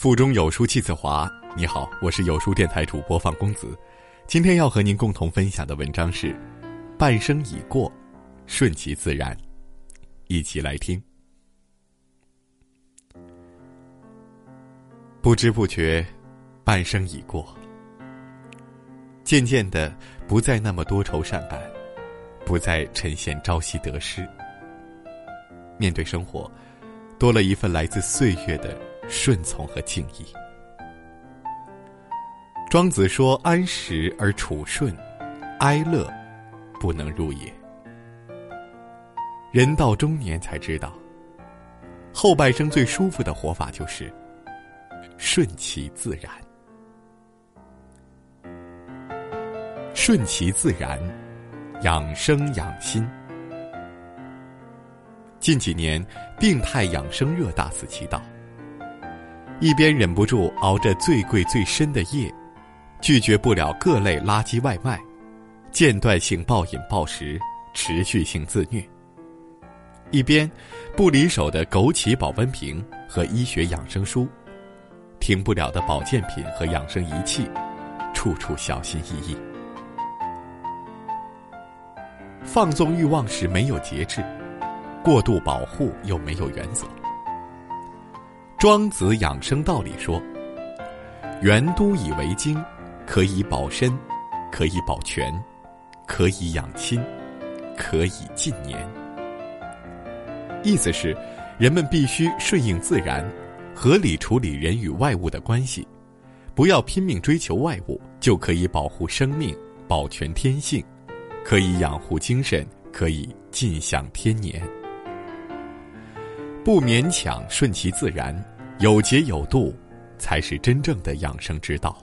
腹中有书气自华。你好，我是有书电台主播范公子。今天要和您共同分享的文章是：半生已过，顺其自然。一起来听。不知不觉，半生已过，渐渐的不再那么多愁善感，不再呈现朝夕得失。面对生活，多了一份来自岁月的。顺从和敬意。庄子说：“安时而处顺，哀乐不能入也。”人到中年才知道，后半生最舒服的活法就是顺其自然。顺其自然，养生养心。近几年，病态养生热大肆其道。一边忍不住熬着最贵最深的夜，拒绝不了各类垃圾外卖，间断性暴饮暴食，持续性自虐；一边不离手的枸杞保温瓶和医学养生书，停不了的保健品和养生仪器，处处小心翼翼。放纵欲望时没有节制，过度保护又没有原则。庄子养生道里说：“元都以为精，可以保身，可以保全，可以养亲，可以近年。”意思是，人们必须顺应自然，合理处理人与外物的关系，不要拼命追求外物，就可以保护生命，保全天性，可以养护精神，可以尽享天年。不勉强，顺其自然，有节有度，才是真正的养生之道。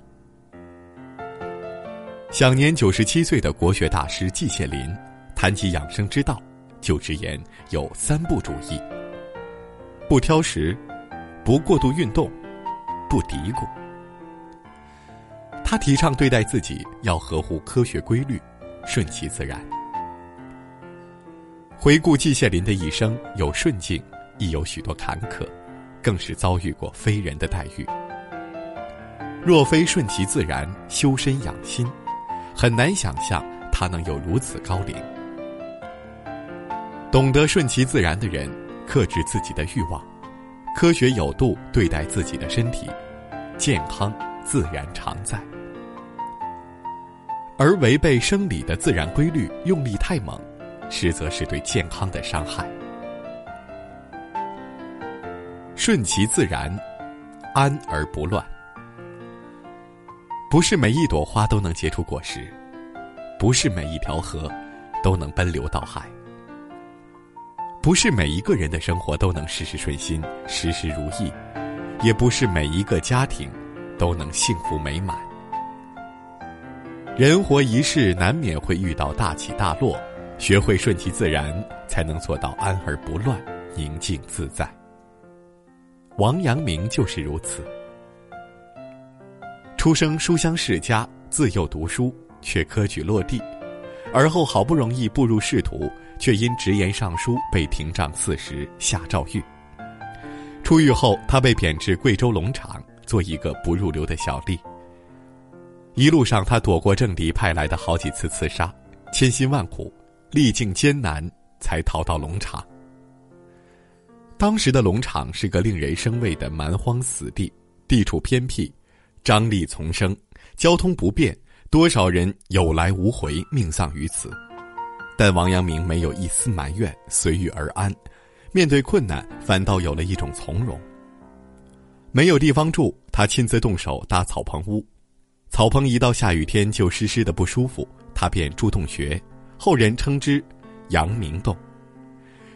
享年九十七岁的国学大师季羡林，谈及养生之道，就直言有三不主义：不挑食，不过度运动，不嘀咕。他提倡对待自己要合乎科学规律，顺其自然。回顾季羡林的一生，有顺境。亦有许多坎坷，更是遭遇过非人的待遇。若非顺其自然、修身养心，很难想象他能有如此高龄。懂得顺其自然的人，克制自己的欲望，科学有度对待自己的身体，健康自然常在。而违背生理的自然规律，用力太猛，实则是对健康的伤害。顺其自然，安而不乱。不是每一朵花都能结出果实，不是每一条河都能奔流到海，不是每一个人的生活都能事事顺心、事事如意，也不是每一个家庭都能幸福美满。人活一世，难免会遇到大起大落，学会顺其自然，才能做到安而不乱、宁静自在。王阳明就是如此。出生书香世家，自幼读书却科举落地，而后好不容易步入仕途，却因直言上书被廷杖四十下诏狱。出狱后，他被贬至贵州龙场，做一个不入流的小吏。一路上，他躲过政敌派来的好几次刺杀，千辛万苦，历尽艰难，才逃到龙场。当时的龙场是个令人生畏的蛮荒死地，地处偏僻，张力丛生，交通不便，多少人有来无回，命丧于此。但王阳明没有一丝埋怨，随遇而安，面对困难反倒有了一种从容。没有地方住，他亲自动手搭草棚屋，草棚一到下雨天就湿湿的不舒服，他便筑洞穴，后人称之“阳明洞”。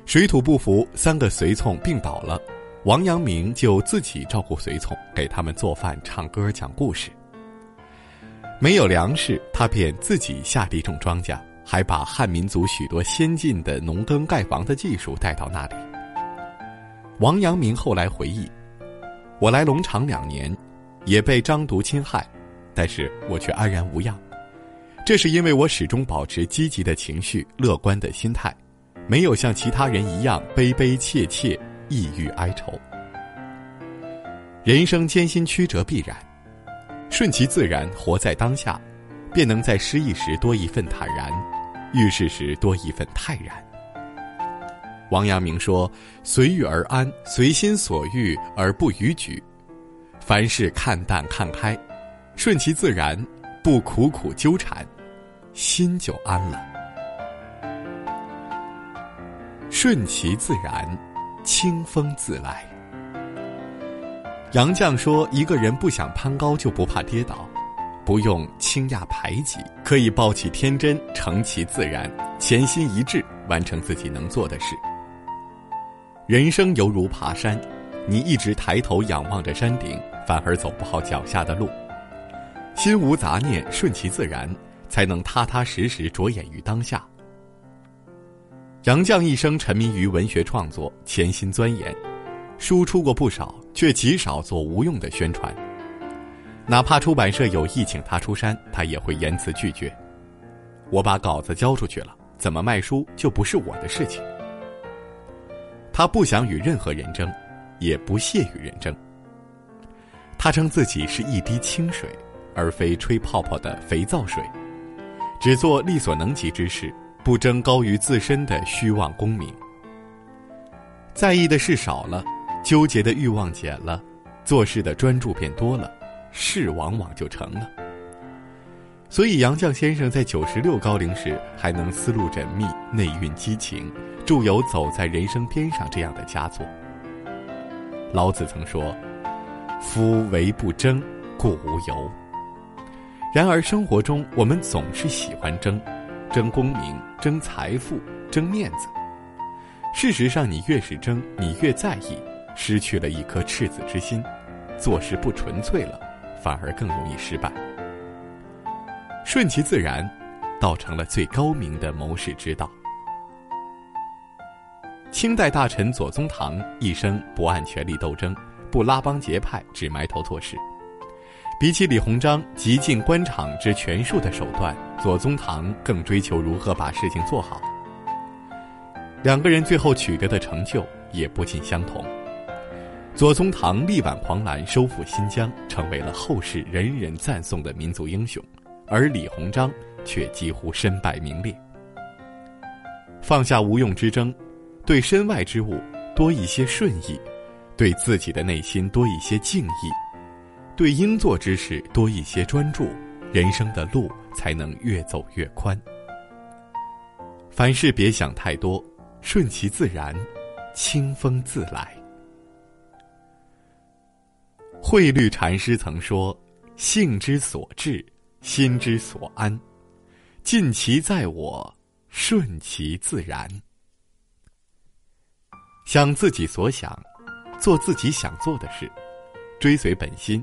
水土不服，三个随从病倒了，王阳明就自己照顾随从，给他们做饭、唱歌、讲故事。没有粮食，他便自己下地种庄稼，还把汉民族许多先进的农耕盖房的技术带到那里。王阳明后来回忆：“我来龙场两年，也被张毒侵害，但是我却安然无恙。这是因为我始终保持积极的情绪、乐观的心态。”没有像其他人一样悲悲切切、抑郁哀愁。人生艰辛曲折必然，顺其自然，活在当下，便能在失意时多一份坦然，遇事时多一份泰然。王阳明说：“随遇而安，随心所欲而不逾矩，凡事看淡看开，顺其自然，不苦苦纠缠，心就安了。顺其自然，清风自来。”杨绛说：“一个人不想攀高，就不怕跌倒，不用轻压排挤，可以抱起天真，成其自然，潜心一致，完成自己能做的事。”人生犹如爬山，你一直抬头仰望着山顶，反而走不好脚下的路。心无杂念，顺其自然，才能踏踏实实着眼于当下。杨绛一生沉迷于文学创作，潜心钻研，书出过不少，却极少做无用的宣传。哪怕出版社有意请他出山，他也会言辞拒绝。我把稿子交出去了，怎么卖书就不是我的事情。他不想与任何人争，也不屑与人争。他称自己是一滴清水，而非吹泡泡的肥皂水，只做力所能及之事，不争高于自身的虚妄功名。在意的事少了，纠结的欲望减了，做事的专注变多了，事往往就成了。所以，杨绛先生在九十六高龄时还能思路缜密、内蕴激情。著有《走在人生边上》这样的佳作。老子曾说：“夫唯不争，故无尤。”然而生活中，我们总是喜欢争，争功名，争财富，争面子。事实上，你越是争，你越在意，失去了一颗赤子之心，做事不纯粹了，反而更容易失败。顺其自然，倒成了最高明的谋士之道。清代大臣左宗棠一生不按权力斗争，不拉帮结派，只埋头做事。比起李鸿章极尽官场之权术的手段，左宗棠更追求如何把事情做好。两个人最后取得的成就也不尽相同。左宗棠力挽狂澜，收复新疆，成为了后世人人赞颂的民族英雄，而李鸿章却几乎身败名裂。放下无用之争。对身外之物多一些顺意，对自己的内心多一些敬意，对应做之事多一些专注，人生的路才能越走越宽。凡事别想太多，顺其自然，清风自来。慧律禅师曾说：“性之所至，心之所安，尽其在我，顺其自然。”想自己所想，做自己想做的事，追随本心，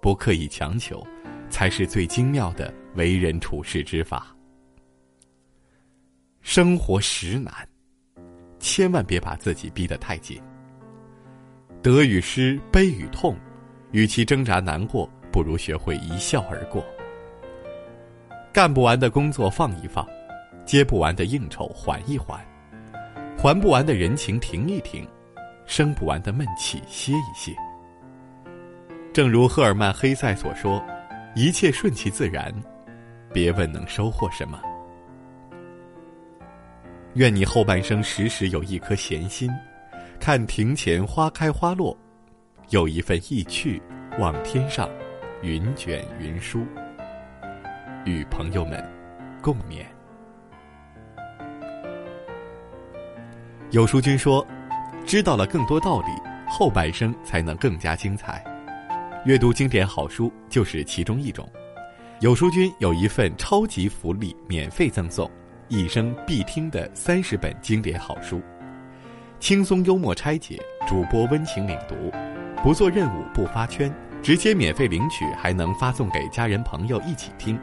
不刻意强求，才是最精妙的为人处事之法。生活实难，千万别把自己逼得太紧。得与失，悲与痛，与其挣扎难过，不如学会一笑而过。干不完的工作放一放，接不完的应酬缓一缓。还不完的人情，停一停；生不完的闷气，歇一歇。正如赫尔曼·黑塞所说：“一切顺其自然，别问能收获什么。”愿你后半生时时有一颗闲心，看庭前花开花落，有一份意趣，望天上云卷云舒，与朋友们共勉。有书君说：“知道了更多道理，后半生才能更加精彩。阅读经典好书就是其中一种。有书君有一份超级福利，免费赠送一生必听的三十本经典好书，轻松幽默拆解，主播温情领读，不做任务不发圈，直接免费领取，还能发送给家人朋友一起听。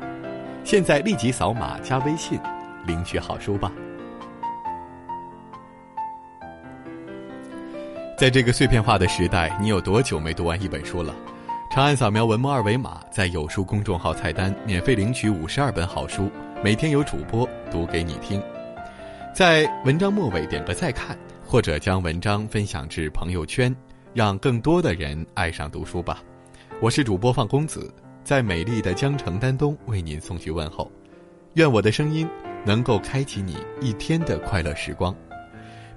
现在立即扫码加微信，领取好书吧。”在这个碎片化的时代，你有多久没读完一本书了？长按扫描文末二维码，在有书公众号菜单免费领取五十二本好书，每天有主播读给你听。在文章末尾点个再看，或者将文章分享至朋友圈，让更多的人爱上读书吧。我是主播放公子，在美丽的江城丹东为您送去问候。愿我的声音能够开启你一天的快乐时光。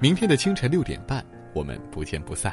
明天的清晨六点半，我们不见不散。